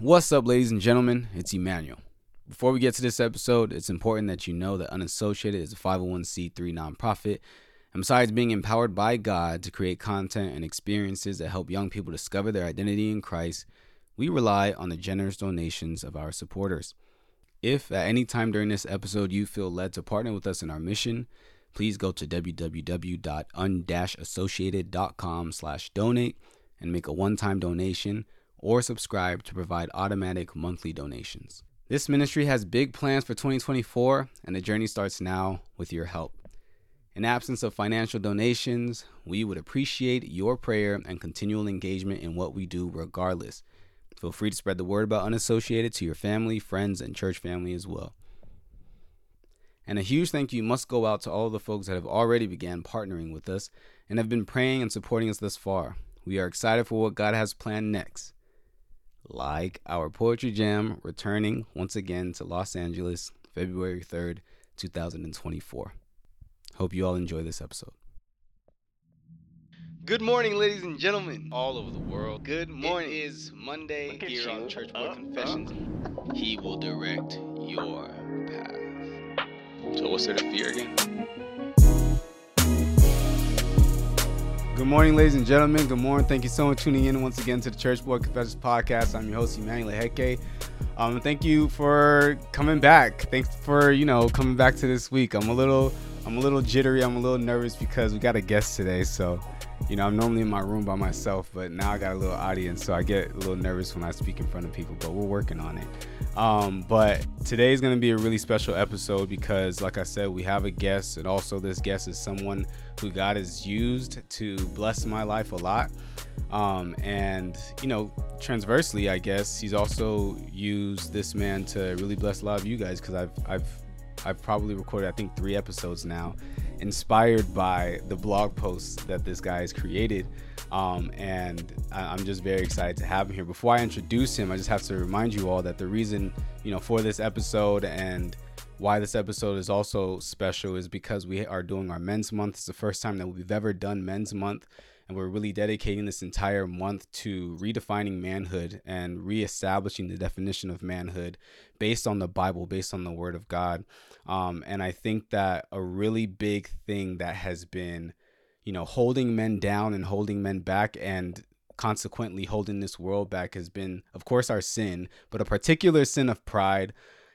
What's up, ladies and gentlemen? It's Emmanuel. Before we get to this episode, it's important that you know that Unassociated is a 501c3 nonprofit. And besides being empowered by God to create content and experiences that help young people discover their identity in Christ, we rely on the generous donations of our supporters. If at any time during this episode you feel led to partner with us in our mission, please go to www.un-associated.com slash donate and make a one-time donation or subscribe to provide automatic monthly donations. This ministry has big plans for 2024 and the journey starts now with your help. In absence of financial donations, we would appreciate your prayer and continual engagement in what we do regardless. Feel free to spread the word about Unassociated to your family, friends, and church family as well. And a huge thank you must go out to all the folks that have already began partnering with us and have been praying and supporting us thus far. We are excited for what God has planned next. Like our poetry jam returning once again to Los Angeles, February 3rd, 2024. Hope you all enjoy this episode. Good morning, ladies and gentlemen, all over the world. Good morning. It is Monday Look at here on. Church Boy Uh, Confessions. He will direct your path. So, what's there to fear again? Good morning, ladies and gentlemen. Good morning. Thank you so much for tuning in once again to the Church Boy Confessions podcast. I'm your host, Emmanuel Heke. Um, thank you for coming back. Thanks for you know coming back to this week. I'm a little I'm a little jittery. I'm a little nervous because we got a guest today. So, you know, I'm normally in my room by myself, but now I got a little audience, so I get a little nervous when I speak in front of people. But we're working on it. Um, but today is going to be a really special episode because, like I said, we have a guest, and also this guest is someone who God has used to bless my life a lot. Um, and you know, transversely, I guess he's also used this man to really bless a lot of you guys because I've I've I've probably recorded I think three episodes now, inspired by the blog posts that this guy has created. Um, and I- I'm just very excited to have him here. Before I introduce him, I just have to remind you all that the reason you know for this episode and why this episode is also special is because we are doing our men's month. It's the first time that we've ever done men's month and we're really dedicating this entire month to redefining manhood and reestablishing the definition of manhood based on the Bible, based on the Word of God. Um, and I think that a really big thing that has been, you know, holding men down and holding men back and consequently holding this world back has been, of course, our sin, but a particular sin of pride.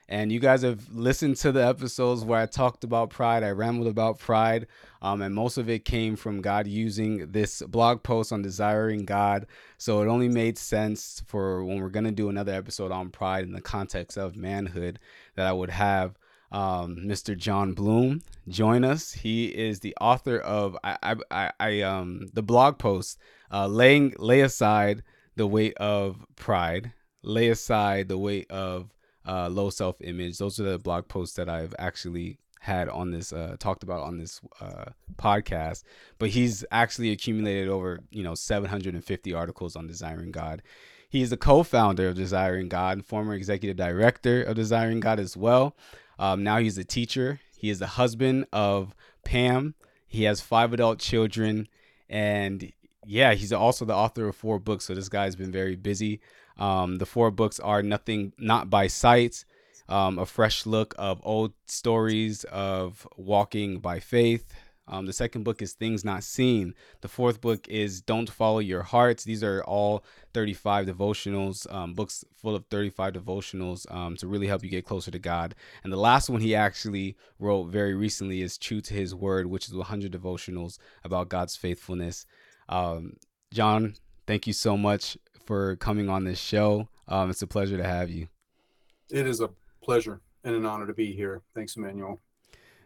And you guys have listened to the episodes where I talked about pride, I rambled about pride, um, and most of it came from God using this blog post on desiring God. So it only made sense for when we're going to do another episode on pride in the context of manhood that I would have um, Mr. Jon Bloom join us. He is the author of I, I, I, um the blog post uh, laying lay aside the weight of pride, lay aside the weight of uh, low self image. Those are the blog posts that I've actually had on this uh, talked about on this uh, podcast. But he's actually accumulated over you know 750 articles on desiring God. He is the co-founder of Desiring God and former executive director of Desiring God as well. Um, now he's a teacher. He is the husband of Pam. He has five adult children, and yeah, he's also the author of four books. So this guy's been very busy. Um, the four books are Nothing Not by Sight, um, a fresh look of old stories of walking by faith. Um, the second book is Things Not Seen. The fourth book is Don't Follow Your Hearts. These are all 35 devotionals, um, books full of 35 devotionals um, to really help you get closer to God. And the last one he actually wrote very recently is True to His Word, which is 100 devotionals about God's faithfulness. Um, Jon, thank you so much for coming on this show. Um, it's a pleasure to have you. It is a pleasure and an honor to be here. Thanks, Emmanuel.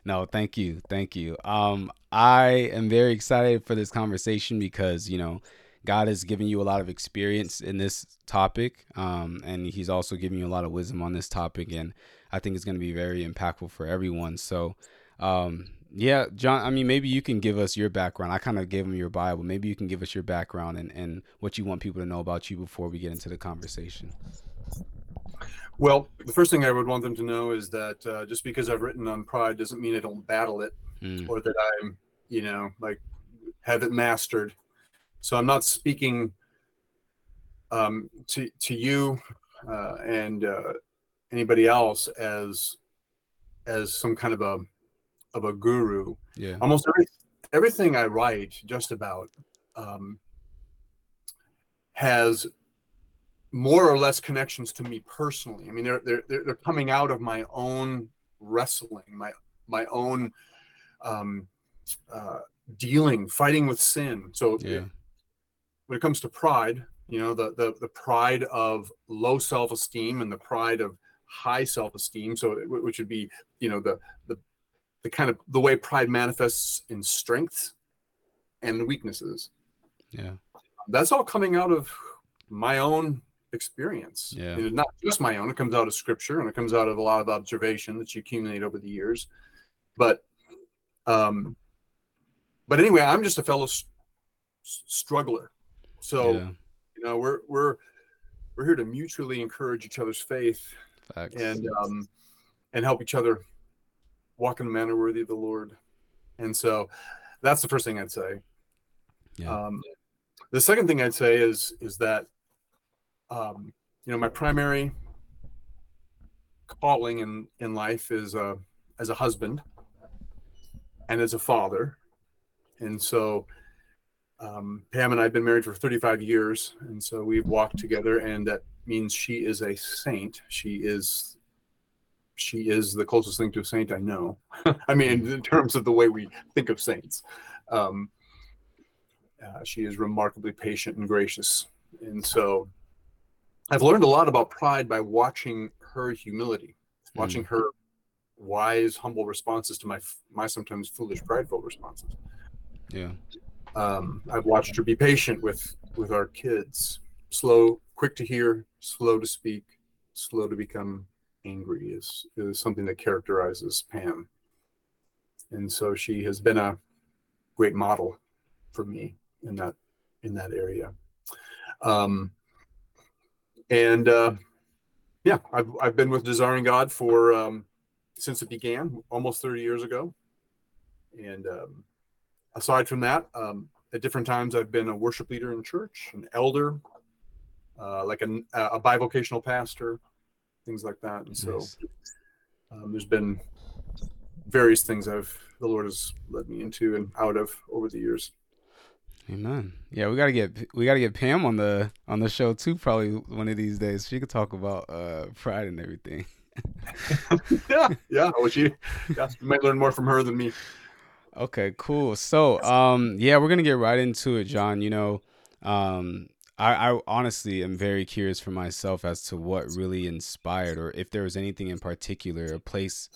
No, thank you. Thank you. Um, I am very excited for this conversation because, you know, God has given you a lot of experience in this topic. Um, and he's also giving you a lot of wisdom on this topic. And I think it's going to be very impactful for everyone. So, um, yeah, Jon, I mean, maybe you can give us your background. I kind of gave him your Bible. Maybe you can give us your background and, and what you want people to know about you before we get into the conversation. Well, the first thing I would want them to know is that uh, just because I've written on pride doesn't mean I don't battle it Mm, or that I'm, you know, like have it mastered. So I'm not speaking um, to to you uh, and uh, anybody else as as some kind of a of a guru. Yeah. Almost every, everything I write, just about, um, has more or less connections to me personally. I mean, they're they're they're coming out of my own wrestling, my my own um, uh, dealing, fighting with sin. So Yeah. when it comes to pride, you know, the the the pride of low self esteem and the pride of high self esteem. So which would be, you know, the the the kind of the way pride manifests in strengths and weaknesses. Yeah. That's all coming out of my own experience. Yeah. And not just my own. It comes out of scripture and it comes out of a lot of observation that you accumulate over the years. But um but anyway, I'm just a fellow s- struggler. So yeah. you know we're we're we're here to mutually encourage each other's faith Facts. and um and help each other walk in a manner worthy of the lord and so that's the first thing i'd say Yeah. um the second thing i'd say is is that um you know my primary calling in in life is uh as a husband and as a father and so um, Pam and I have been married for 35 years, and so we've walked together, and that means she is a saint. She is, she is the closest thing to a saint I know. I mean, in terms of the way we think of saints, um, uh, she is remarkably patient and gracious, and so I've learned a lot about pride by watching her humility, watching her wise, humble responses to my my sometimes foolish, prideful responses. Yeah. um, I've watched her be patient with with our kids, slow, quick to hear, slow to speak, slow to become angry is is something that characterizes Pam. And so she has been a great model for me in that in that area. Um, and uh, yeah, I've I've been with Desiring God for um, since it began almost 30 years ago. And um, aside from that, um, at different times I've been a worship leader in church, an elder, uh, like a, a bivocational pastor, things like that. And so Nice. um, there's been various things I've the Lord has led me into and out of over the years. Amen. Yeah, we gotta get we gotta get Pam on the on the show too. Probably one of these days. She could talk about uh pride and everything. yeah, yeah. Well, she, yeah, you might learn more from her than me. Okay, cool. So, um, yeah, we're gonna get right into it, Jon. You know, um, I, I honestly am very curious for myself as to what really inspired, or if there was anything in particular, a place,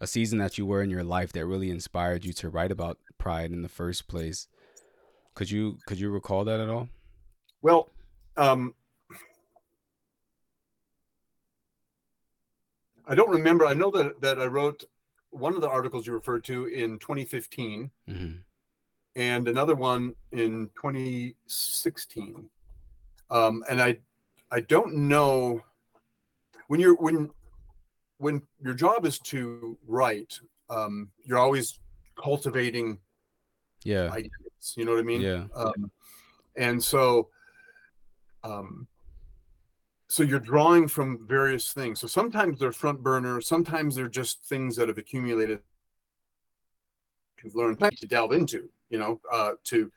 a season that you were in your life that really inspired you to write about pride in the first place. Could you could you recall that at all? Well, um, I don't remember. I know that that I wrote one of the articles you referred to in 2015 hmm and another one in 2016. Um, and I I don't know when you're when when your job is to write, um, you're always cultivating Yeah, ideas. You know what I mean? yeah, um, and so um, so you're drawing from various things so sometimes they're front burner sometimes they're just things that have accumulated you've learned to delve into you know uh, to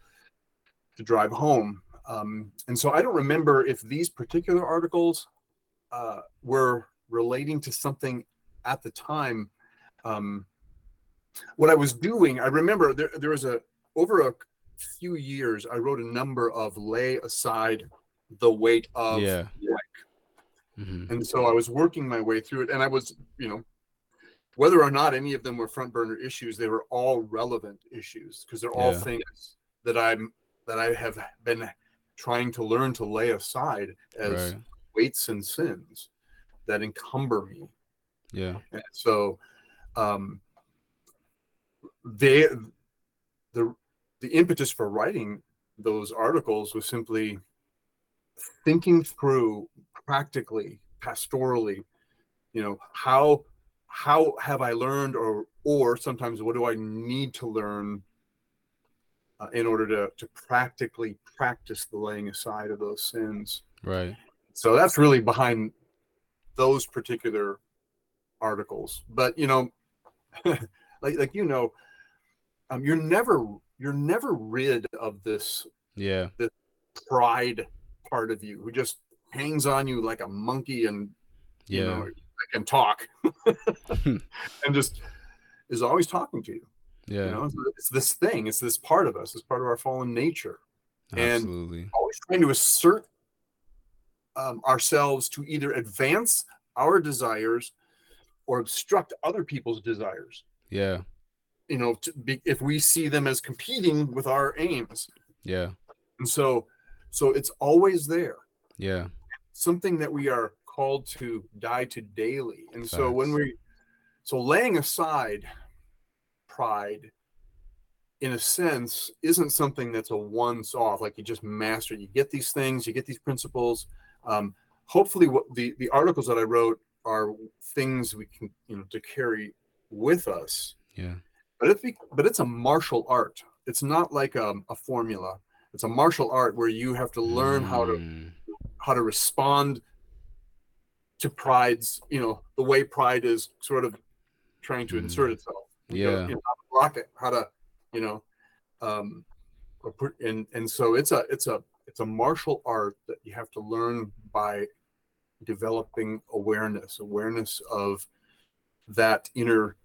to drive home um, and so i don't remember if these particular articles uh, were relating to something at the time um, what i was doing i remember there, there was a over a few years, I wrote a number of lay aside the weight of yeah. work. hmm And so I was working my way through it. And I was, you know, whether or not any of them were front burner issues, they were all relevant issues because they're all Yeah. things that I'm that I have been trying to learn to lay aside as Right. weights and sins that encumber me. Yeah. And so um they the the impetus for writing those articles was simply thinking through practically pastorally you know how how have i learned or or sometimes what do i need to learn uh, in order to to practically practice the laying aside of those sins Right. so that's really behind those particular articles. But you know, like like you know, um, you're never you're never rid of this Yeah. this pride part of you who just hangs on you like a monkey and you Yeah. know can talk and just is always talking to you. Yeah. You know, it's, it's this thing, it's this part of us, it's part of our fallen nature. and- Always trying to assert um, ourselves to either advance our desires or obstruct other people's desires. Yeah. You know, to be, if we see them as competing with our aims, Yeah. and so, so it's always there. Yeah. something that we are called to die to daily. And so when we so laying aside pride in a sense isn't something that's a once off like you just master you get these things you get these principles. Um, hopefully what the the articles that i wrote are things we can you know to carry with us. Yeah. but it's but it's a martial art. It's not like a, a formula. It's a martial art where you have to learn how to Mm, how to respond to pride's you know the way pride is sort of trying to Mm. insert itself You know, Yeah. you know, how to block it how to you know um and and so it's a it's a it's a martial art that you have to learn by developing awareness awareness of that inner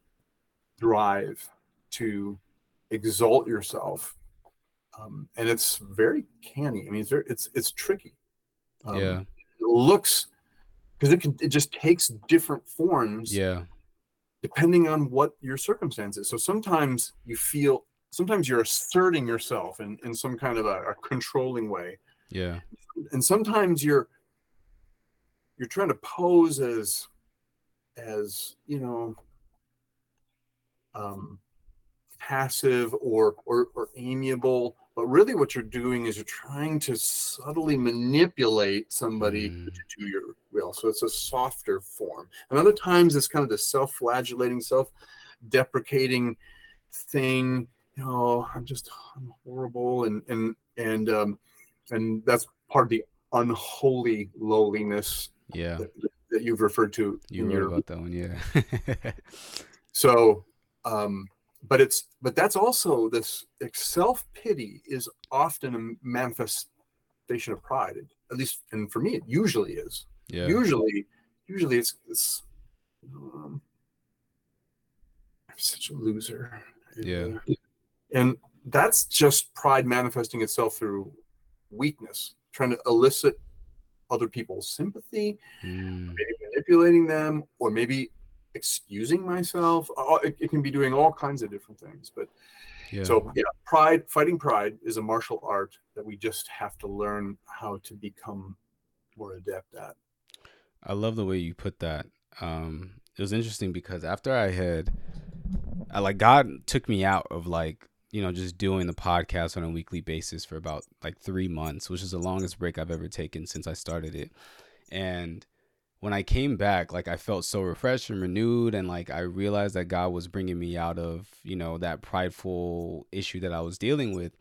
drive to exalt yourself um, and it's very canny i mean it's very it's it's tricky um, yeah. it looks because it can it just takes different forms Yeah. Depending on what your circumstances so sometimes you feel sometimes you're asserting yourself in, in some kind of a, a controlling way. Yeah. and sometimes you're you're trying to pose as as you know um passive or or, or amiable but really what you're doing is you're trying to subtly manipulate somebody Mm. to do your will so it's a softer form and other times it's kind of the self-flagellating self-deprecating thing you know i'm just i'm horrible and and and um and that's part of the unholy lowliness Yeah. that, that you've referred to You wrote your about that one. Yeah. so um but it's but that's also this self-pity is often a manifestation of pride at least and for me it usually is yeah. usually usually it's it's um, I'm such a loser Yeah. and that's just pride manifesting itself through weakness trying to elicit other people's sympathy Mm, maybe manipulating them or maybe excusing myself it, it can be doing all kinds of different things but yeah. so yeah pride fighting pride is a martial art that we just have to learn how to become more adept at I love the way you put that. Um, it was interesting because after I had, I like God took me out of like you know just doing the podcast on a weekly basis for about like three months, which is the longest break I've ever taken since I started it. And when I came back, like I felt so refreshed and renewed, and like I realized that God was bringing me out of you know that prideful issue that I was dealing with.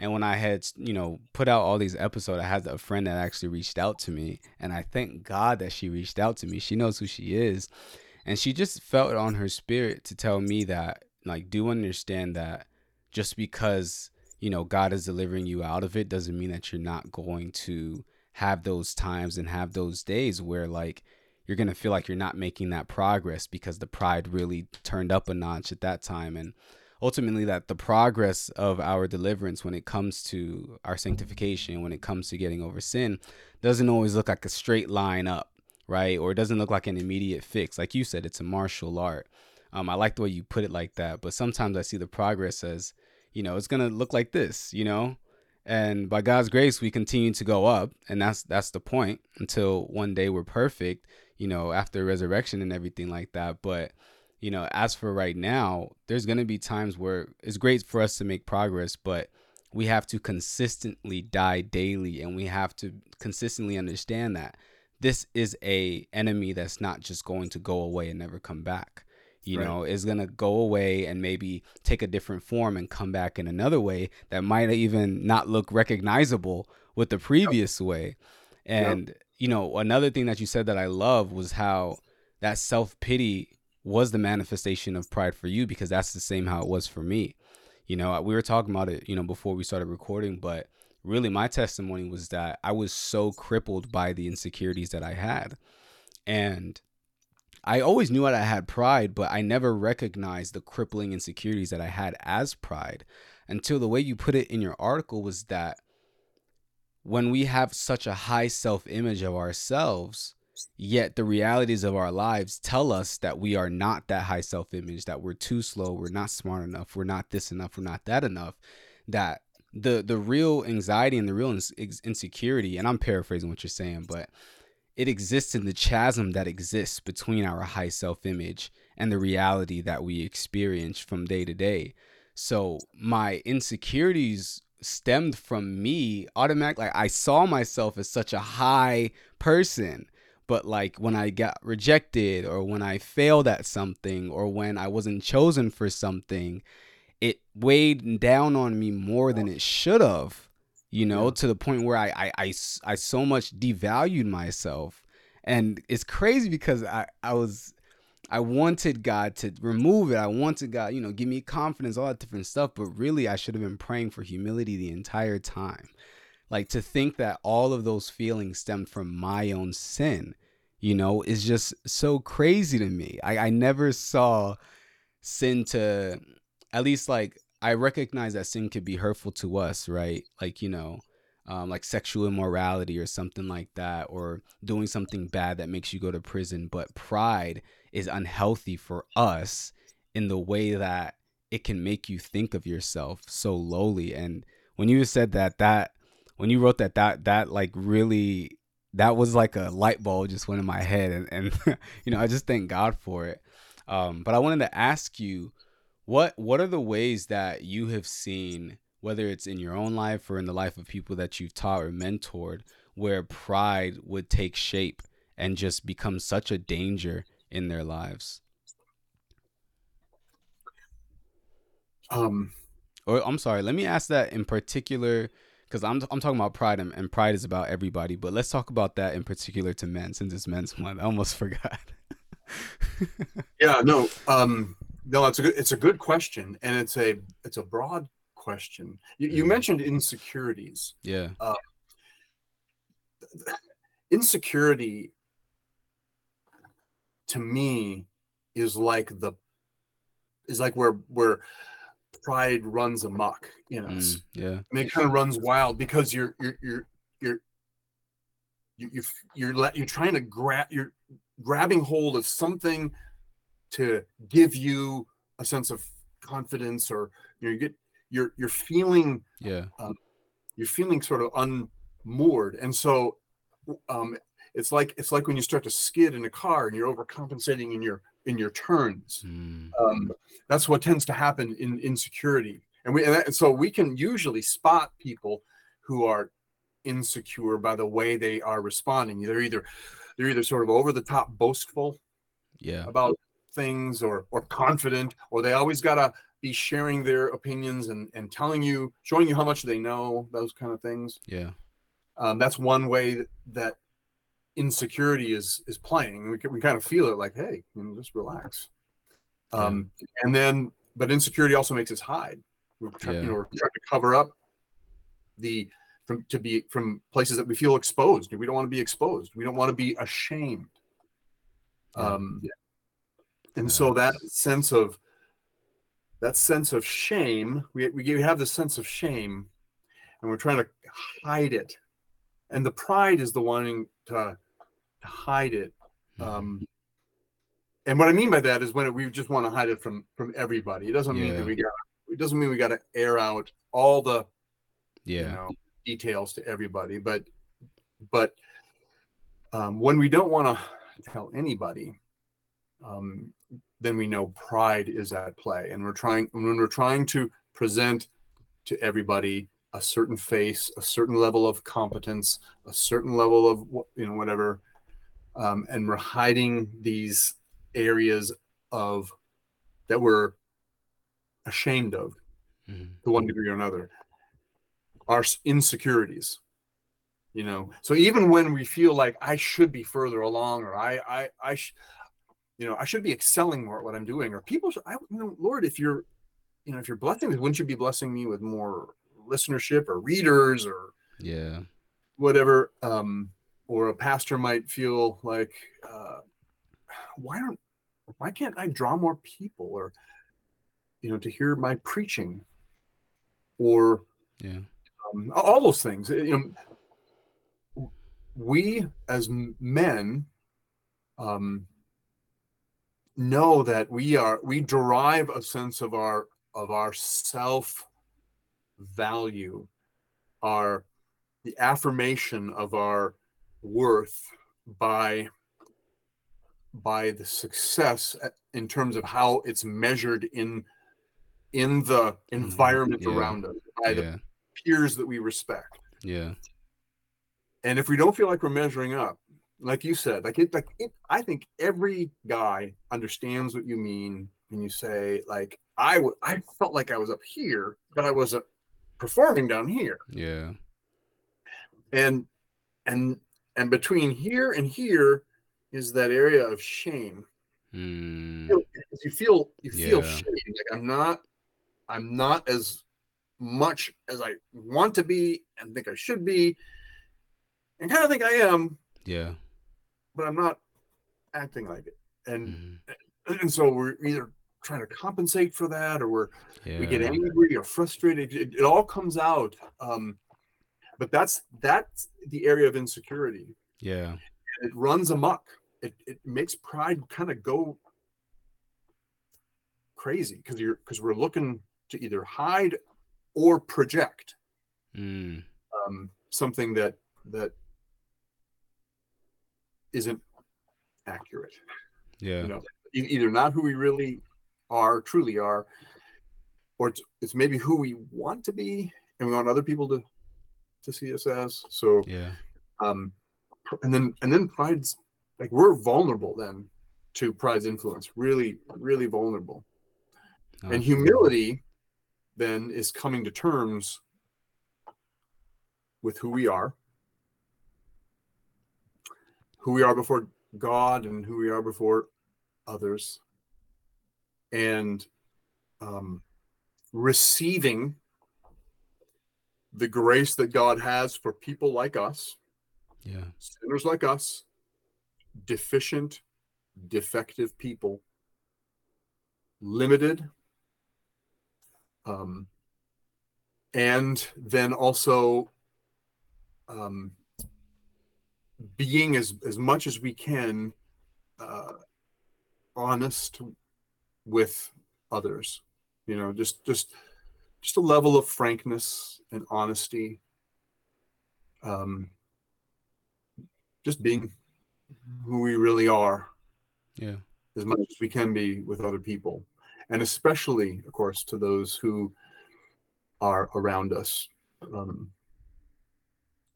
And when I had, you know, put out all these episodes, I had a friend that actually reached out to me. And I thank God that she reached out to me. She knows who she is. And she just felt it on her spirit to tell me that, like, do understand that just because, you know, God is delivering you out of it doesn't mean that you're not going to have those times and have those days where, like, you're going to feel like you're not making that progress because the pride really turned up a notch at that time. And ultimately that the progress of our deliverance when it comes to our sanctification when it comes to getting over sin doesn't always look like a straight line up right? Or it doesn't look like an immediate fix. Like you said it's a martial art. Um, i like the way you put it like that but sometimes i see the progress as you know it's gonna look like this you know and by god's grace we continue to go up and that's that's the point until one day we're perfect you know after resurrection and everything like that but you know, as for right now, there's going to be times where it's great for us to make progress, but we have to consistently die daily and we have to consistently understand that this is a enemy that's not just going to go away and never come back. You Right. know, is going to go away and maybe take a different form and come back in another way that might even not look recognizable with the previous way. And yep. you know, another thing that you said that I love was how that self pity was the manifestation of pride for you because that's the same how it was for me. You know, we were talking about it, you know, before we started recording, but really my testimony was that I was so crippled by the insecurities that I had. And I always knew that I had pride, but I never recognized the crippling insecurities that I had as pride until the way you put it in your article was that when we have such a high self image of ourselves, yet the realities of our lives tell us that we are not that high self image, that we're too slow, we're not smart enough, we're not this enough, we're not that enough, that the the real anxiety and the real insecurity and i'm paraphrasing what you're saying but it exists in the chasm that exists between our high self-image and the reality that we experience from day to day. So my insecurities stemmed from me automatically like i saw myself as such a high person but like when i got rejected or when i failed at something or when i wasn't chosen for something it weighed down on me more than it should have you know yeah. to the point where I, I i i so much devalued myself. And it's crazy because i i was i wanted god to remove it. I wanted god you know give me confidence all that different stuff. But really i should have been praying for humility the entire time. Like to think that all of those feelings stemmed from my own sin you know is just so crazy to me. I i never saw sin to at least like I recognize that sin could be hurtful to us, right? Like, you know, um, like sexual immorality or something like that, or doing something bad that makes you go to prison. But pride is unhealthy for us in the way that it can make you think of yourself so lowly. And when you said that, that when you wrote that, that that like really that was like a light bulb just went in my head, and and you know I just thank God for it. Um, but I wanted to ask you what what are the ways that you have seen, whether it's in your own life or in the life of people that you've taught or mentored, where pride would take shape and just become such a danger in their lives? Um, or I'm sorry, let me ask that in particular because I'm I'm talking about pride and, and, pride is about everybody, but let's talk about that in particular to men since it's men's month. I almost forgot. yeah, no. Um, no, it's a good it's a good question, and it's a it's a broad question. You, you mm-hmm. mentioned insecurities. Yeah. Uh, insecurity to me is like the is like where where pride runs amok in us. Mm, yeah. Mean, it kind of runs wild because you're you're you're you're you, you're you're, you're trying to grab you're grabbing hold of something to give you a sense of confidence or you know you get you're you're feeling yeah. um, you're feeling sort of unmoored. And so um it's like it's like when you start to skid in a car and you're overcompensating in your in your turns. Mm. um, that's what tends to happen in insecurity and we and, that, and so we can usually spot people who are insecure by the way they are responding. They're either they're either sort of over the top boastful yeah. about things or or confident or they always got to be sharing their opinions and and telling you showing you how much they know those kind of things. Yeah. Um, that's one way that, that insecurity is is playing. We, can, we kind of feel it like hey you know, just relax. Um, yeah. and then but insecurity also makes us hide. We're trying, yeah. you know we're trying to cover up the from to be from places that we feel exposed. We don't want to be exposed. We don't want to be ashamed. Um yeah and so that sense of that sense of shame we, we have this sense of shame and we're trying to hide it and the pride is the wanting to, to hide it mm-hmm. um, and what i mean by that is when we just want to hide it from from everybody it doesn't yeah. mean that we got it doesn't mean we got to air out all the yeah you know, details to everybody but but um, when we don't want to tell anybody um, then we know pride is at play. And we're trying when we're trying to present to everybody a certain face, a certain level of competence, a certain level of you know whatever, um, and we're hiding these areas of that we're ashamed of mm-hmm. to one degree or another. Our insecurities. you know so even when we feel like i should be further along or i i i sh- you know i should be excelling more at what i'm doing or people should, I, you know lord if you're you know if you're blessing me wouldn't you be blessing me with more listenership or readers or yeah. whatever um or a pastor might feel like uh why don't why can't i draw more people or you know to hear my preaching? Or yeah. um, all those things you know we as men um, know that we are we derive a sense of our of our self value our the affirmation of our worth by by the success uh, in terms of how it's measured in in the environment yeah. around us by yeah. the peers that we respect. Yeah. And if we don't feel like we're measuring up, like you said, like it, like it, I think every guy understands what you mean when you say like I w- I felt like I was up here, but I wasn't performing down here, yeah and and and between here and here is that area of shame. mm, You feel- you feel you feel Yeah. shame. Like I'm not I'm not as much as I want to be and think I should be, and kind of think I am, yeah but I'm not acting like it. And mhm, and so we're either trying to compensate for that or we're yeah we get angry or frustrated. It, it all comes out. Um, but that's that's the area of insecurity. yeah It runs amok. It it makes pride kind of go crazy because you're because we're looking to either hide or project mm, um, something that that isn't accurate. yeah. You know either not who we really are truly are or it's, it's maybe who we want to be and we want other people to to see us as. So yeah. um and then and then pride's like we're vulnerable then to pride's influence really really vulnerable. Oh, and humility then is coming to terms with who we are who we are before god and who we are before others. And um, receiving the grace that god has for people like us yeah. sinners like us deficient defective people limited um, and then also um, being as as much as we can uh, honest with others you know just just just a level of frankness and honesty um, just being who we really are yeah. as much as we can be with other people. And especially of course to those who are around us um,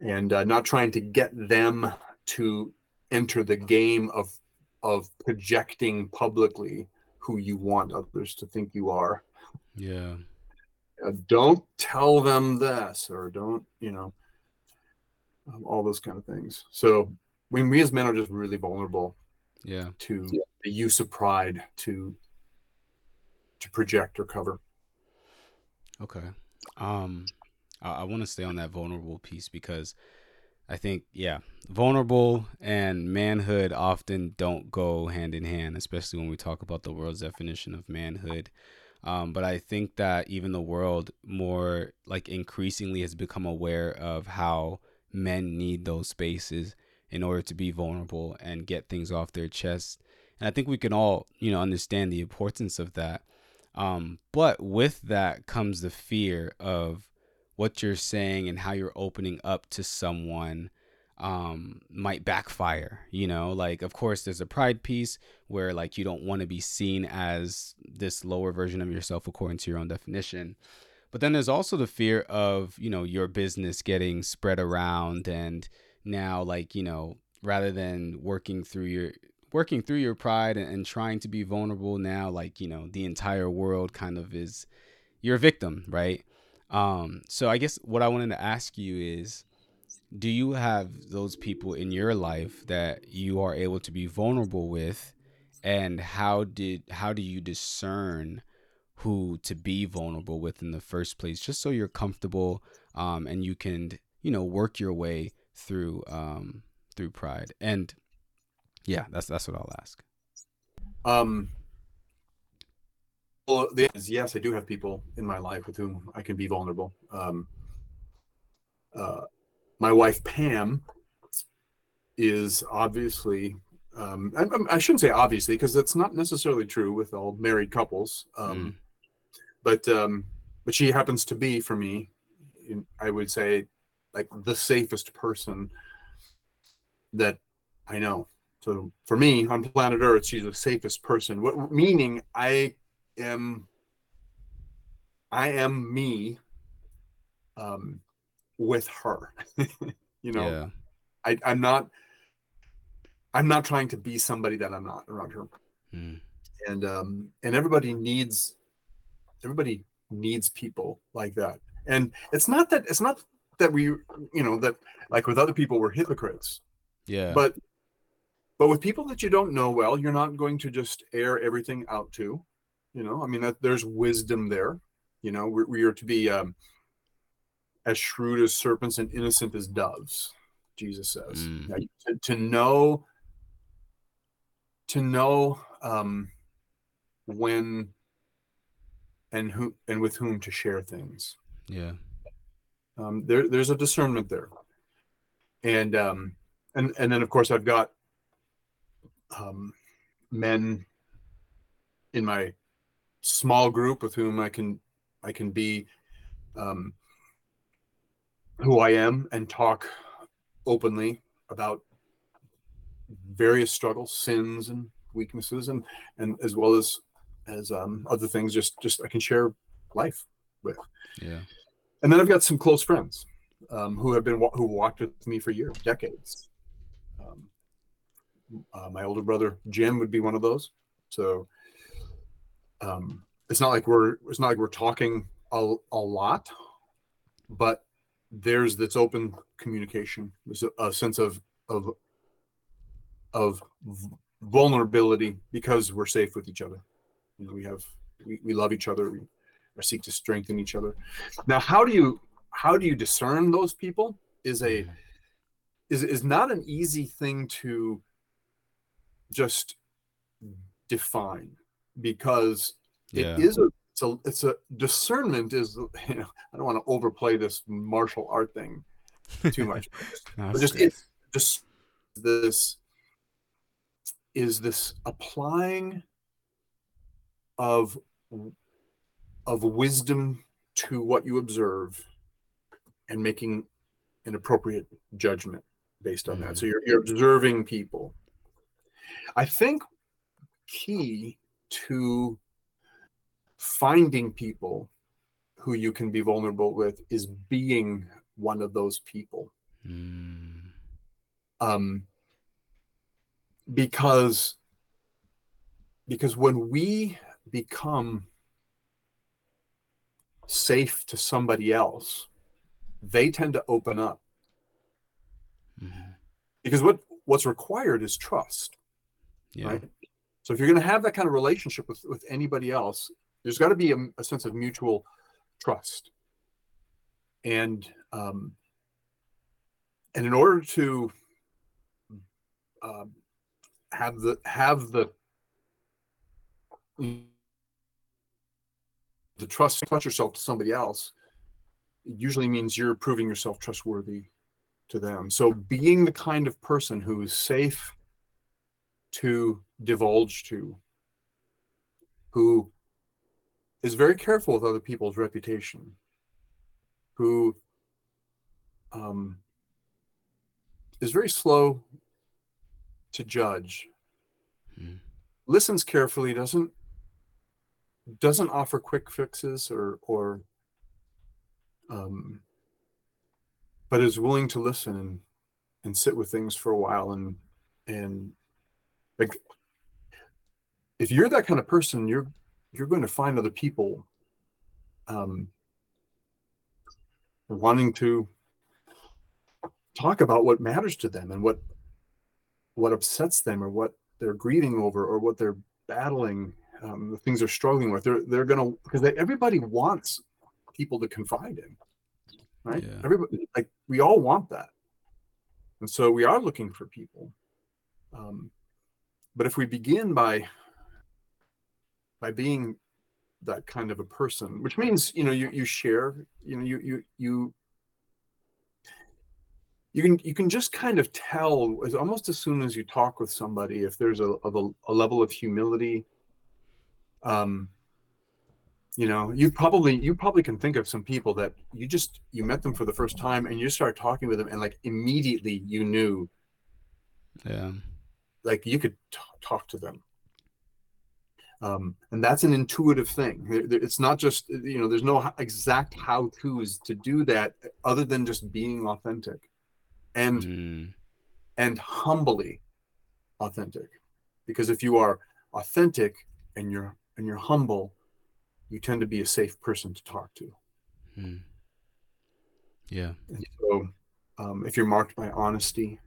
and uh, not trying to get them to enter the game of of projecting publicly who you want others to think you are. Yeah. Uh, don't tell them this or don't you know um, all those kind of things. So when we as men are just really vulnerable yeah. to the use of pride to to project or cover. Okay. Um, I, I want to stay on that vulnerable piece because I think, yeah, vulnerable and manhood often don't go hand in hand, especially when we talk about the world's definition of manhood. Um, but I think that even the world more like increasingly has become aware of how men need those spaces in order to be vulnerable and get things off their chest. And I think we can all, you know, understand the importance of that. Um, but with that comes the fear of what you're saying and how you're opening up to someone um, might backfire. You know, like, of course, there's a pride piece where, like, you don't want to be seen as this lower version of yourself according to your own definition. But then there's also the fear of, you know, your business getting spread around and now, like, you know, rather than working through your working through your pride and, and trying to be vulnerable now like you know the entire world kind of is you're a victim right um so i guess what i wanted to ask you is do you have those people in your life that you are able to be vulnerable with? And how did how do you discern who to be vulnerable with in the first place just so you're comfortable um, and you can you know work your way through um, through pride? And yeah that's that's what i'll ask. Um well the answer is yes i do have people in my life with whom i can be vulnerable um uh my wife Pam is obviously um, I, I, shouldn't say obviously because that's not necessarily true with all married couples. Um, mm. But um, but she happens to be for me, I would say, like the safest person that I know. So for me on planet Earth, she's the safest person. What meaning I am I am me um, with her. you know, yeah. I, I'm not I'm not trying to be somebody that I'm not around her. Mm. And um and everybody needs everybody needs people like that. And it's not that it's not that we you know that like with other people we're hypocrites. Yeah. But but with people that you don't know well, you're not going to just air everything out to. You know, I mean that there's wisdom there. You know, we, we are to be um as shrewd as serpents and innocent as doves jesus says mm. now, to, to, know to know um, when and who and with whom to share things yeah um, there, there's a discernment there and um, and and then of course i've got um, men in my small group with whom i can i can be um, who I am and talk openly about various struggles, sins, and weaknesses, and and as well as as um, other things. Just just I can share life with. Yeah. And then I've got some close friends um, who have been who walked with me for years, decades. Um, uh, my older brother Jim would be one of those. So um, it's not like we're it's not like we're talking a, a lot, but there's this open communication. There's a, a sense of of of vulnerability because we're safe with each other. You know, we have we, we love each other. We seek to strengthen each other. Now, how do you how do you discern those people? Is a is is not an easy thing to just define because yeah. it is a it's a it's a discernment is you know I don't want to overplay this martial art thing too much, no, but just it's just this is this applying of of wisdom to what you observe and making an appropriate judgment based on mm. that. So you're, you're observing people. I think key to finding people who you can be vulnerable with is being one of those people. Mm. Um, because because when we become safe to somebody else, they tend to open up. Mm-hmm. Because what what's required is trust. Yeah. Right. So if you're going to have that kind of relationship with with anybody else, there's got to be a, a, sense of mutual trust. And um, and in order to um, have the have the the trust trust yourself to somebody else it usually means you're proving yourself trustworthy to them. So being the kind of person who is safe to divulge to who is very careful with other people's reputation, who um, is very slow to judge, mm. listens carefully, doesn't doesn't offer quick fixes or or um, but is willing to listen and and sit with things for a while and and like if you're that kind of person you're you're going to find other people um, wanting to talk about what matters to them and what what upsets them or what they're grieving over or what they're battling um, the things they're struggling with. They're they're gonna because everybody wants people to confide in right? Yeah. everybody like we all want that. And so we are looking for people. Um, but if we begin by by being that kind of a person which means you know you you share you know you you you you can you can just kind of tell as almost as soon as you talk with somebody if there's a a, a level of humility um you know you probably you probably can think of some people that you just you met them for the first time and you start talking with them and like immediately you knew Yeah. like you could t- talk to them um, and that's an intuitive thing it's not just you know there's no exact how to's to do that other than just being authentic and Mm. and humbly authentic because if you are authentic and you're and you're humble you tend to be a safe person to talk to Mm. Yeah. And so, um, if you're marked by honesty,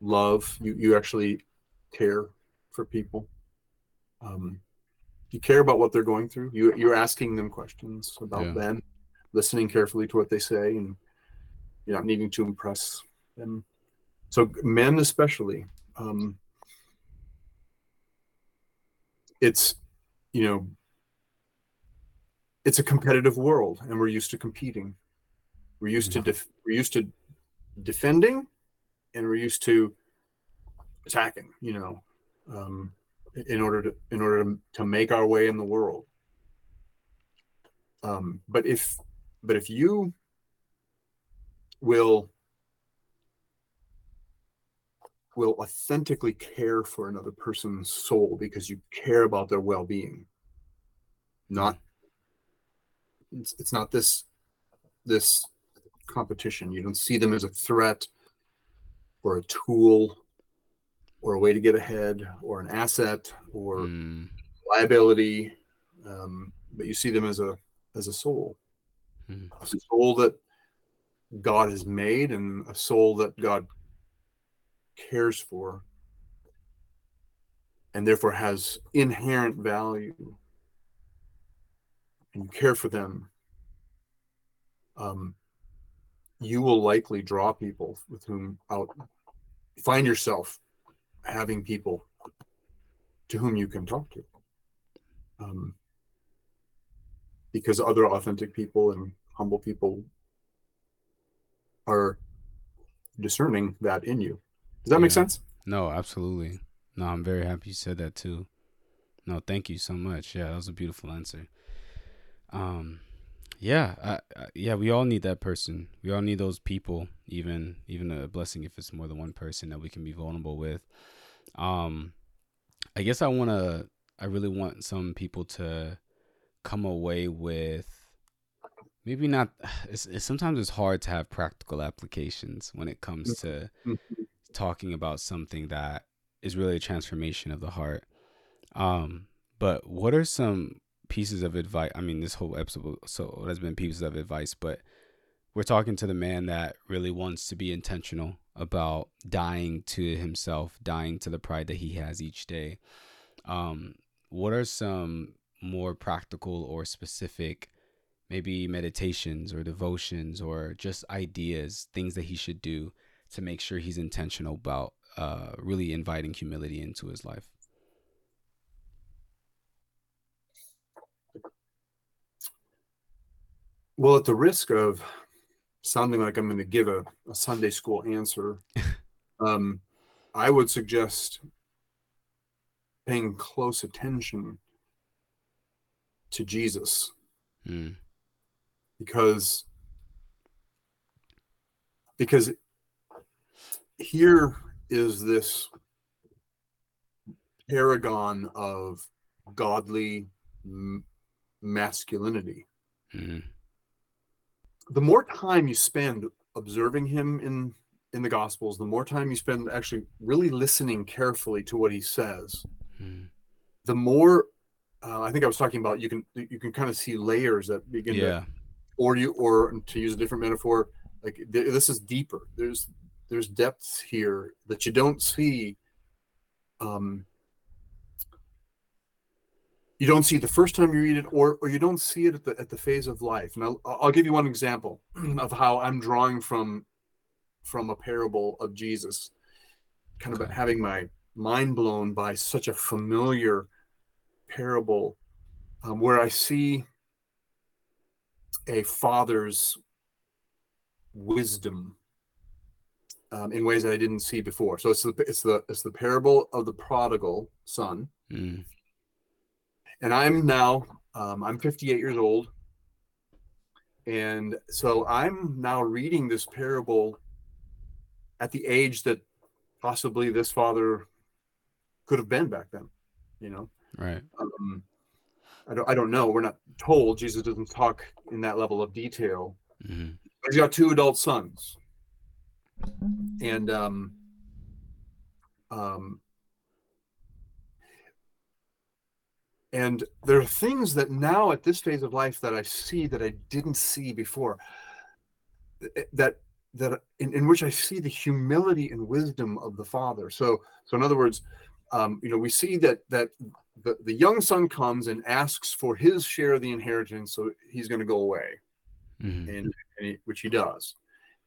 love, you you actually care for people. Um, you care about what they're going through. You you're asking them questions about Yeah. them, listening carefully to what they say, and you're not needing to impress them. So men especially, um, it's you know it's a competitive world and we're used to competing we're used to def- we're used to defending and we're used to attacking you know um, in order to in order to, to make our way in the world. Um, but if but if you will will authentically care for another person's soul because you care about their well-being not it's, it's not this this competition. You don't see them as a threat or a tool or a way to get ahead or an asset or Mm. liability um, but you see them as a as a soul Hmm. a soul that god has made and a soul that god cares for and therefore has inherent value and you care for them um, you will likely draw people with whom out find yourself having people to whom you can talk to um, because other authentic people and humble people are discerning that in you does that make sense No, absolutely. No, I'm very happy you said that too. No, thank you so much. Yeah, that was a beautiful answer. Um, yeah, I, I, yeah, we all need that person. We all need those people. Even even a blessing if it's more than one person that we can be vulnerable with. Um, I guess I want to. I really want some people to come away with maybe not. It's, it's sometimes it's hard to have practical applications when it comes to talking about something that is really a transformation of the heart. Um, but what are some pieces of advice? I mean, this whole episode so has been pieces of advice, but we're talking to the man that really wants to be intentional about dying to himself, dying to the pride that he has each day. Um, what are some more practical or specific, maybe meditations or devotions or just ideas, things that he should do to make sure he's intentional about uh, really inviting humility into his life. Well, at the risk of sounding like I'm going to give a, a Sunday school answer, um, I would suggest paying close attention to Jesus. Mm, because because here is this paragon of godly masculinity. Mm, the more time you spend observing him in in the gospels the more time you spend actually really listening carefully to what he says mm. the more uh, i think i was talking about you can you can kind of see layers that begin to or you or to use a different metaphor like th- this is deeper there's there's depths here that you don't see um you don't see it the first time you read it or or you don't see it at the at the phase of life and i'll, I'll give you one example of how i'm drawing from from a parable of jesus kind of having my mind blown by such a familiar parable um, where i see a father's wisdom um, in ways that I didn't see before. So it's the it's the it's the parable of the prodigal son, Mm. And I'm now um, I'm 58 years old, and so I'm now reading this parable at the age that possibly this father could have been back then. You know, Right. um, I don't I don't know. We're not told. Jesus doesn't talk in that level of detail. hmm He's got two adult sons, and um, um, and there are things that now at this phase of life that I see that I didn't see before. That that in, in which I see the humility and wisdom of the father. So so in other words, um, you know, we see that that the, the young son comes and asks for his share of the inheritance, so he's going to go away hmm and, and he, which he does,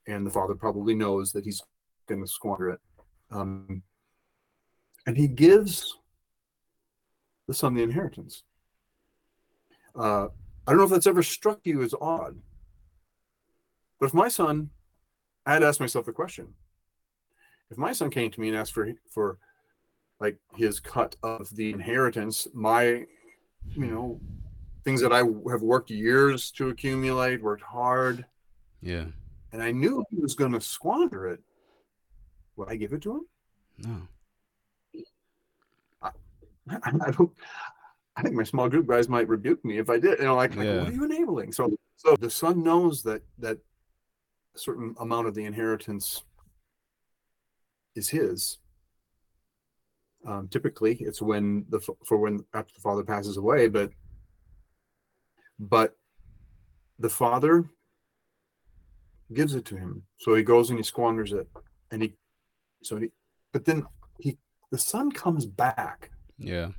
and the father probably knows that he's going to squander it, um, and he gives the son the inheritance. Uh, I don't know if that's ever struck you as odd, but if my son, I had to ask myself the question: if my son came to me and asked for for like his cut of the inheritance, my you know things that I have worked years to accumulate, worked hard, Yeah. and I knew he was going to squander it. Would I give it to him? No. I don't. I think my small group guys might rebuke me if I did. You know, like, like, Yeah. what are you enabling? So, so the son knows that that a certain amount of the inheritance is his. Um, typically, it's when the for when after the father passes away, but but the father gives it to him. So he goes and he squanders it, and he so he but then he the son comes back Yeah.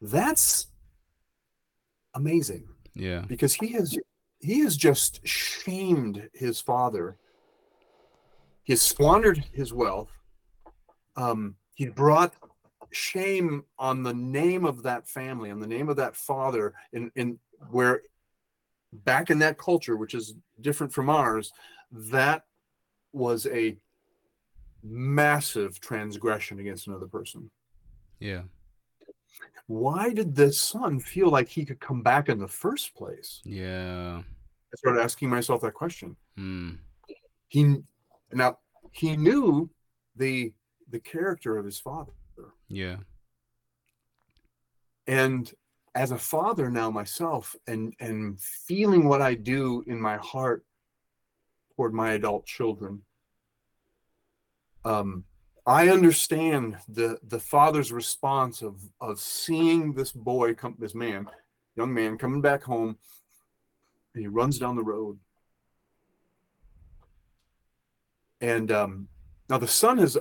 that's amazing Yeah. because he has he has just shamed his father he has squandered his wealth um he brought shame on the name of that family on the name of that father in in where back in that culture which is different from ours that was a massive transgression against another person Yeah. why did the son feel like he could come back in the first place? Yeah. I started asking myself that question. Mm. He now he knew the the character of his father, Yeah. and as a father now myself, and and feeling what I do in my heart toward my adult children, um, I understand the the father's response of of seeing this boy come, this man, young man coming back home, and he runs down the road. And um, now the son has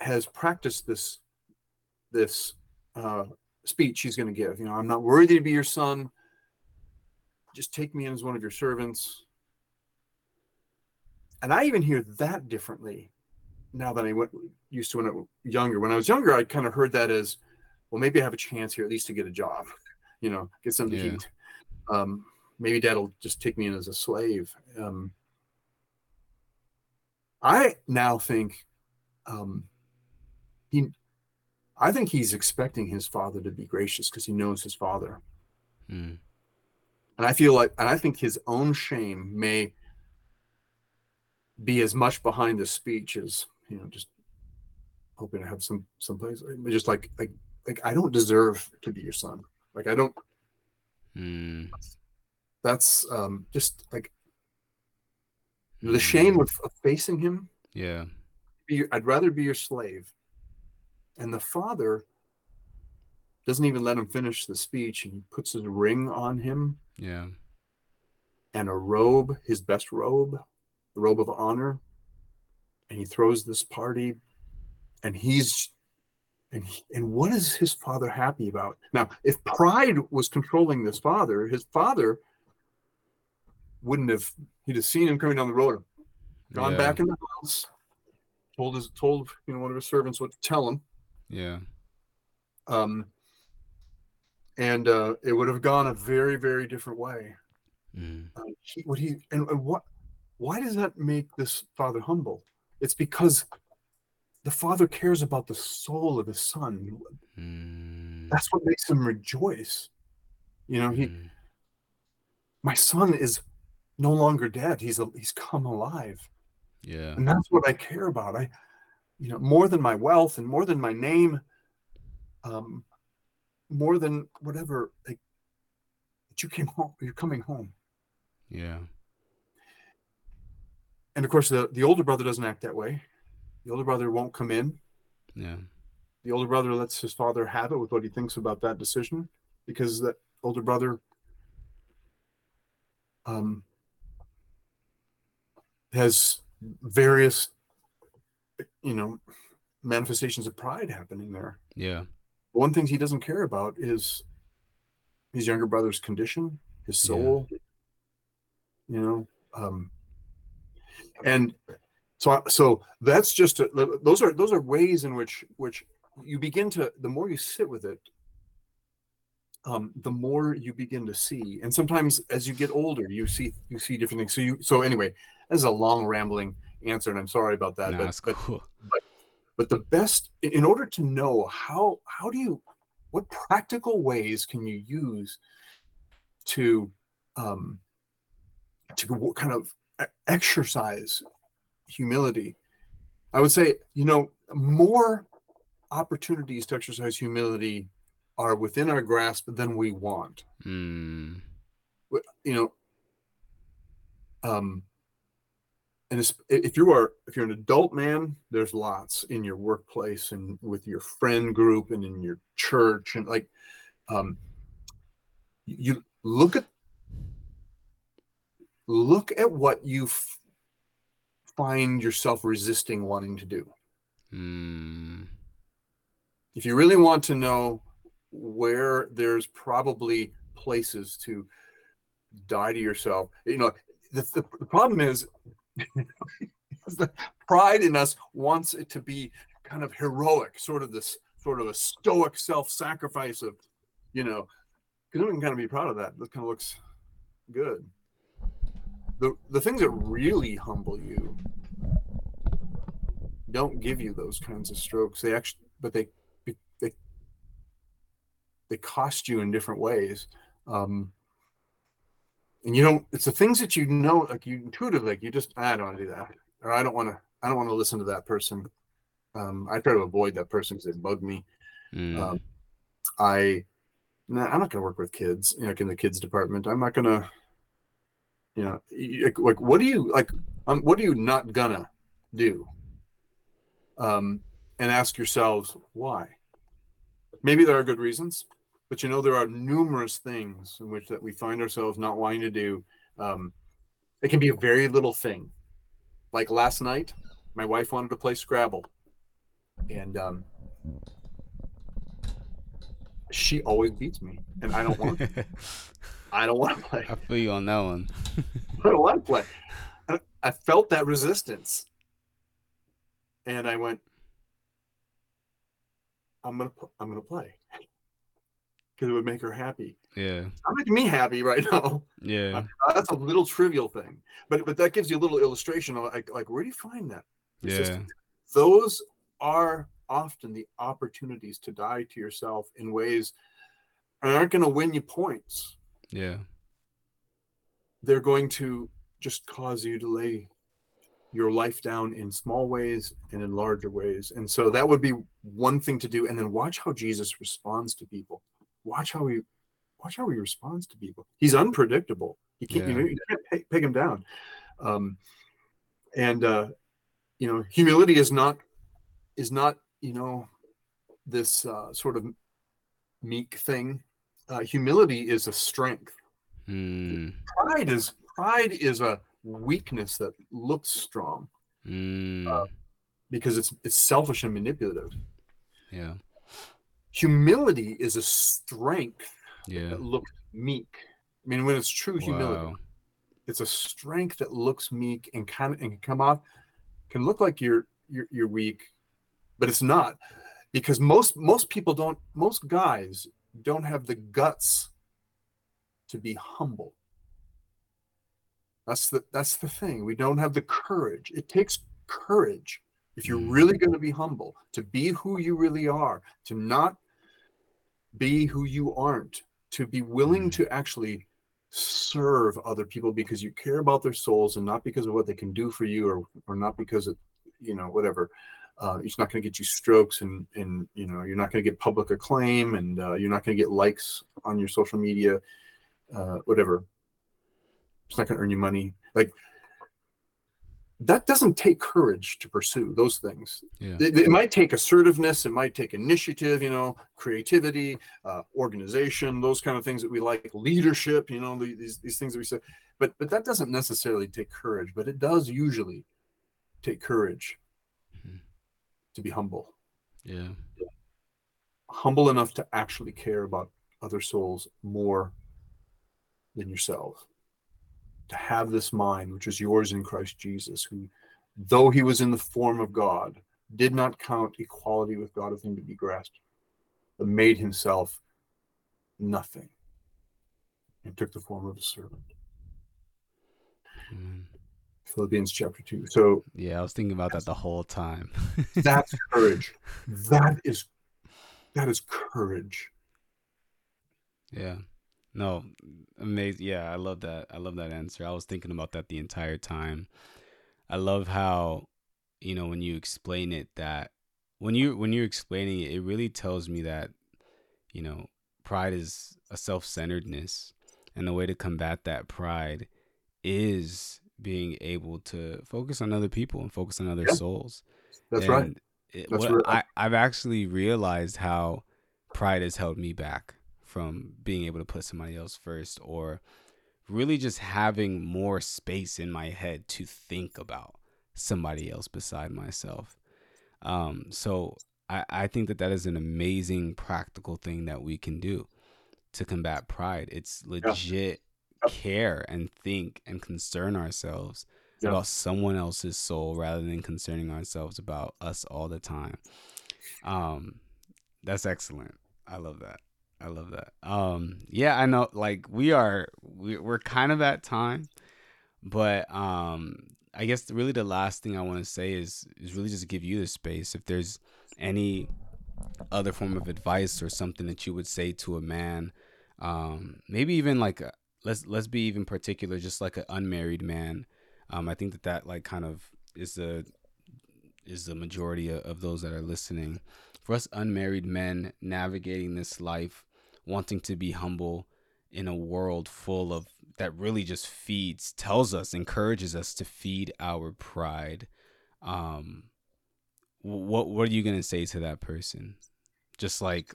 has practiced this this uh, speech he's going to give. You know, I'm not worthy to be your son. Just take me in as one of your servants. And I even hear that differently now that I went used to when I was younger. When I was younger, I kind of heard that as, well, maybe I have a chance here at least to get a job, you know, get something Yeah. heat. Um, maybe dad'll just take me in as a slave. Um, I now think um, he, I think he's expecting his father to be gracious because he knows his father, Mm. and I feel like, and I think his own shame may be as much behind the speech as you know, just hoping to have some some place, just like like like I don't deserve to be your son. Like I don't. Mm. That's um just like the shame of, of facing him Yeah. be, I'd rather be your slave. And the father doesn't even let him finish the speech and he puts a ring on him Yeah. and a robe, his best robe, the robe of honor, and he throws this party, and he's and he, and what is his father happy about? Now, if pride was controlling this father, his father wouldn't have he'd have seen him coming down the road, gone Yeah. back in the house, told his told you know one of his servants what to tell him, Yeah. um, and uh, it would have gone a very very different way. Mm. Uh, he, what he and, and what why does that make this father humble? It's because the father cares about the soul of his son. Mm. That's what makes him rejoice. You know, he Mm. my son is no longer dead. He's a, he's come alive. Yeah. and that's what i care about i you know more than my wealth and more than my name um more than whatever like that you came home you're coming home Yeah. And of course the the older brother doesn't act that way the older brother won't come in Yeah. the older brother lets his father have it with what he thinks about that decision because that older brother um has various you know manifestations of pride happening there Yeah. one thing he doesn't care about is his younger brother's condition his Yeah. soul you know um and so so that's just a, those are those are ways in which which you begin to the more you sit with it um the more you begin to see and sometimes as you get older you see you see different things so you so anyway this is a long rambling answer and i'm sorry about that but, but cool. but the best in- order to know how how do you what practical ways can you use to um to kind of exercise humility i would say you know more opportunities to exercise humility are within our grasp than we want Mm. You know um and if you are if you're an adult man there's lots in your workplace and with your friend group and in your church and like um you look at look at what you f- find yourself resisting wanting to do. Mm. if you really want to know where there's probably places to die to yourself you know the, the, the problem is the pride in us wants it to be kind of heroic sort of this sort of a stoic self-sacrifice of you know because we can kind of be proud of that. That kind of looks good the the things that really humble you don't give you those kinds of strokes. They actually but they they they cost you in different ways. Um and you don't it's the things that you know like you intuitively like you just i don't want to do that or i don't want to i don't want to listen to that person. Um i try to avoid that person because they bug me. Mm. um i nah, i'm not going to work with kids you know, like in the kids department. I'm not going to you know like, like what do you like um, what are you not gonna do? Um and ask yourselves why. Maybe there are good reasons but you know there are numerous things in which that we find ourselves not wanting to do. Um it can be a very little thing. Like last night my wife wanted to play scrabble. And um she always beats me and i don't want i don't want to play I feel you on that one. I don't want to play. I, I felt that resistance, and I went, "I'm gonna, I'm gonna play," because it would make her happy. Yeah. I'm making me happy right now. Yeah. Uh, That's a little trivial thing, but but that gives you a little illustration of like like where do you find that? Yeah. Those are often the opportunities to die to yourself in ways that aren't going to win you points. Yeah. they're going to just cause you to lay your life down in small ways and in larger ways. And so that would be one thing to do. And then watch how Jesus responds to people. Watch how he watch how he responds to people. He's unpredictable. You can't, you, know, you can't peg him down. Um, and uh, you know, humility is not is not you know this uh, sort of meek thing. Uh, humility is a strength Mm. pride is pride is a weakness that looks strong Mm, Uh, because it's it's selfish and manipulative. yeah. Humility is a strength Yeah. that looks meek. I mean, when it's true humility, Wow. it's a strength that looks meek and kind of and can come off can look like you're you're you're weak, but it's not because most most people don't most guys don't have the guts to be humble. That's the that's the thing. We don't have the courage. It takes courage if you're Mm. really going to be humble, to be who you really are, to not be who you aren't, to be willing Mm. to actually serve other people because you care about their souls and not because of what they can do for you or or not because of you know whatever uh, it's not going to get you strokes and and you know you're not going to get public acclaim and uh, you're not going to get likes on your social media uh, whatever it's not going to earn you money like that doesn't take courage to pursue those things Yeah. it, it might take assertiveness it might take initiative you know creativity uh, organization those kind of things that we like leadership you know these, these things that we say but but that doesn't necessarily take courage but it does usually take courage. To be humble Yeah. humble enough to actually care about other souls more than yourself to have this mind which is yours in christ jesus who though he was in the form of god did not count equality with god a thing to be grasped but made himself nothing and took the form of a servant Mm. Philippians chapter 2 so Yeah. I was thinking about that the whole time. that's courage that is that is courage Yeah. No, amazing. Yeah, I love that. I love that answer. I was thinking about that the entire time. I love how, you know, when you explain it that when you when you're explaining it, it really tells me that, you know, pride is a self-centeredness and the way to combat that pride is being able to focus on other people and focus on other Yeah. souls. that's right It, That's what real- I, I've actually realized how pride has held me back from being able to put somebody else first or really just having more space in my head to think about somebody else beside myself. Um, so I, I think that that is an amazing practical thing that we can do to combat pride. It's legit. Care and think and concern ourselves Yeah. about someone else's soul rather than concerning ourselves about us all the time. Um, that's excellent. I love that. I love that. Um, yeah, I know. Like we are, we, we're kind of at time, but um, I guess really the last thing I want to say is is really just give you the space. If there's any other form of advice or something that you would say to a man, um, maybe even like a, let's let's be even particular, just like an unmarried man. Um, I think that that like kind of is the is the majority of, those that are listening. For us unmarried men navigating this life, wanting to be humble in a world full of that really just feeds, tells us, encourages us to feed our pride. Um, what what are you gonna say to that person? Just like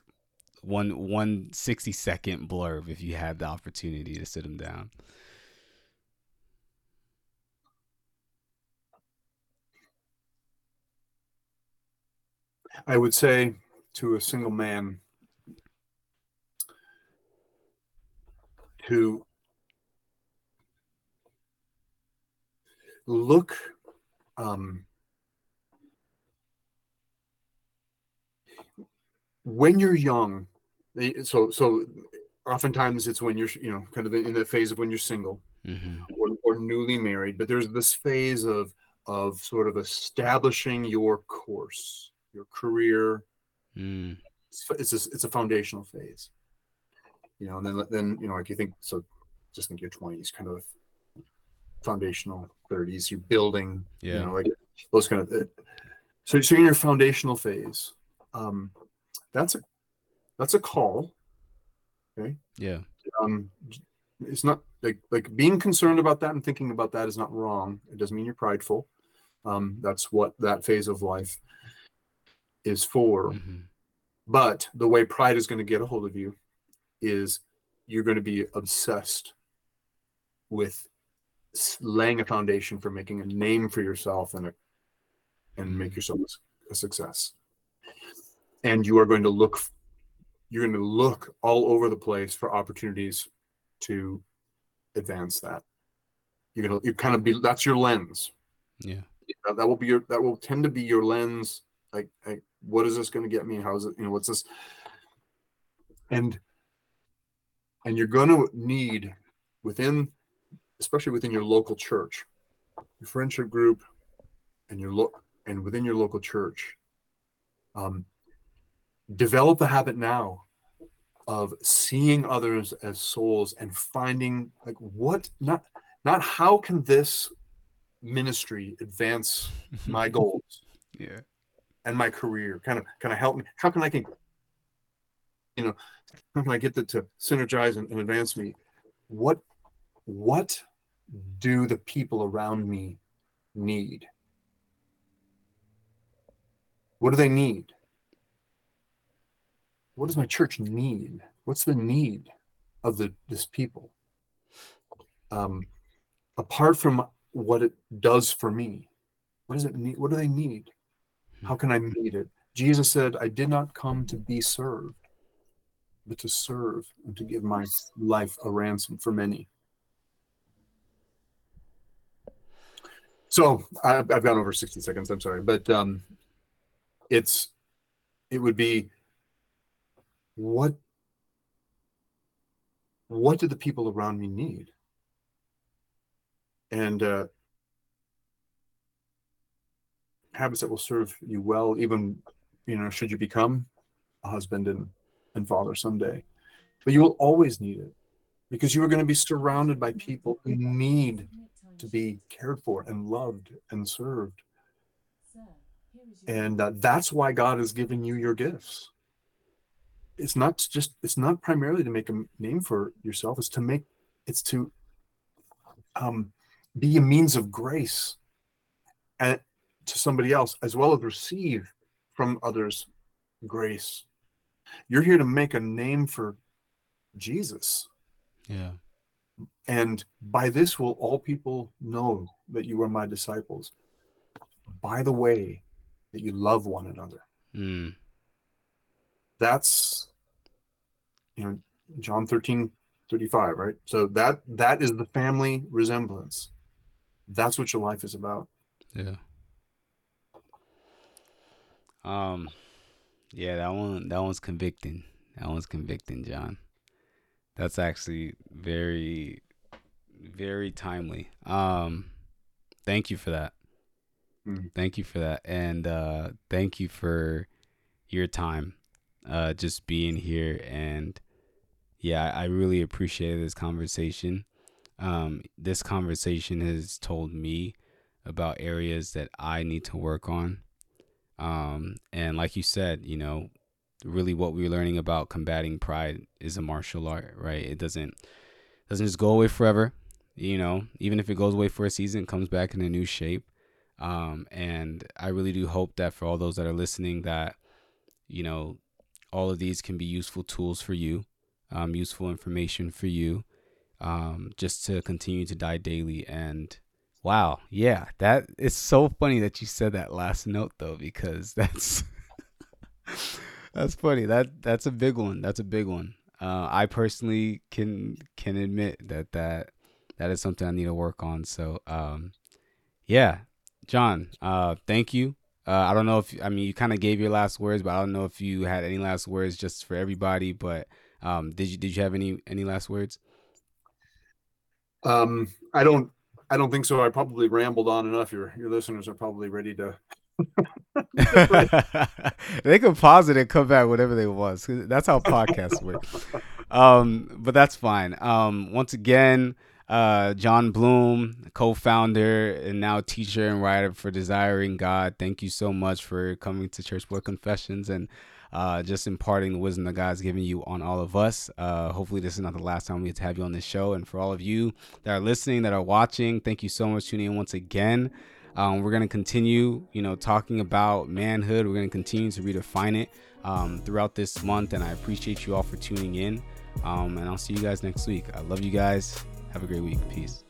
one one 60 second blurb if you had the opportunity to sit them down. I would say to a single man to look um, when you're young they- so so oftentimes it's when you're you know kind of in the phase of when you're single Mm-hmm. or, or newly married but there's this phase of of sort of establishing your course your career Mm, it's it's a, it's a foundational phase you know and then then you know like you think so just think your 20s kind of foundational 30s you're building yeah. you know like those kind of so, so you're in your foundational phase um that's a that's a call Okay. yeah. um it's not like like being concerned about that and thinking about that is not wrong it doesn't mean you're prideful um that's what that phase of life is for hmm but the way pride is going to get a hold of you is you're going to be obsessed with laying a foundation for making a name for yourself and a, and make yourself a success. And you are going to look you're going to look all over the place for opportunities to advance that. You're going to you kind of be that's your lens. Yeah. That will be your that will tend to be your lens like, like what is this going to get me? How is it, you know, what's this? And and you're going to need within especially within your local church, your friendship group, and your look and within your local church, um, develop the habit now of seeing others as souls and finding like what not not how can this ministry advance my goals yeah and my career kind of kind of help me how can i can you know how can i get that to synergize and, and advance me what what do the people around me need? What do they need? What does my church need? What's the need of the this people? Um, apart from what it does for me, what does it need? What do they need? How can I meet it? Jesus said, I did not come to be served, but to serve and to give my life a ransom for many. So I've, I've gone over 60 seconds. I'm sorry, but um, it's it would be what what do the people around me need and uh, habits that will serve you well even you know should you become a husband and, and father someday but you will always need it because you are going to be surrounded by people who need to be cared for and loved and served. And uh, that's why God has given you your gifts. It's not just, it's not primarily to make a name for yourself, it's to make, it's to um, be a means of grace and to somebody else, as well as receive from others grace. You're here to make a name for Jesus. Yeah. And by this will all people know that you are my disciples, by the way that you love one another. Mm. That's, you know, John 13, 35, right? So that that is the family resemblance. That's what your life is about. Yeah. Um, yeah, that one that one's convicting. That one's convicting, Jon. That's actually very very timely. Um, thank you for that. Mm. Thank you for that, and uh, thank you for your time, uh, just being here. And yeah, I really appreciate this conversation. Um, this conversation has told me about areas that I need to work on. Um, and like you said, you know, really what we're learning about combating pride is a martial art, right? It doesn't doesn't just go away forever you know, even if it goes away for a season, comes back in a new shape. Um, and I really do hope that for all those that are listening, that you know, all of these can be useful tools for you, um, useful information for you, um, just to continue to die daily. And wow, yeah, that is so funny that you said that last note though, because that's that's funny. That that's a big one. That's a big one. Uh, I personally can can admit that that that is something I need to work on. So, um, yeah, Jon, uh, thank you. Uh, I don't know if I mean you kind of gave your last words, but I don't know if you had any last words just for everybody. But um, did you did you have any any last words? Um, I don't I don't think so. I probably rambled on enough. Your your listeners are probably ready to. they can pause it and come back whatever they want. That's how podcasts work. Um, but that's fine. Um, once again, uh, Jon Bloom, co-founder and now teacher and writer for Desiring God. Thank you so much for coming to Church Boy Confessions and uh, just imparting the wisdom that God's given you on all of us. Uh, hopefully, this is not the last time we get to have you on this show. And for all of you that are listening, that are watching, thank you so much tuning in once again. Um, we're going to continue, you know, talking about manhood. We're going to continue to redefine it um, throughout this month. And I appreciate you all for tuning in. Um, and I'll see you guys next week. I love you guys. Have a great week. Peace.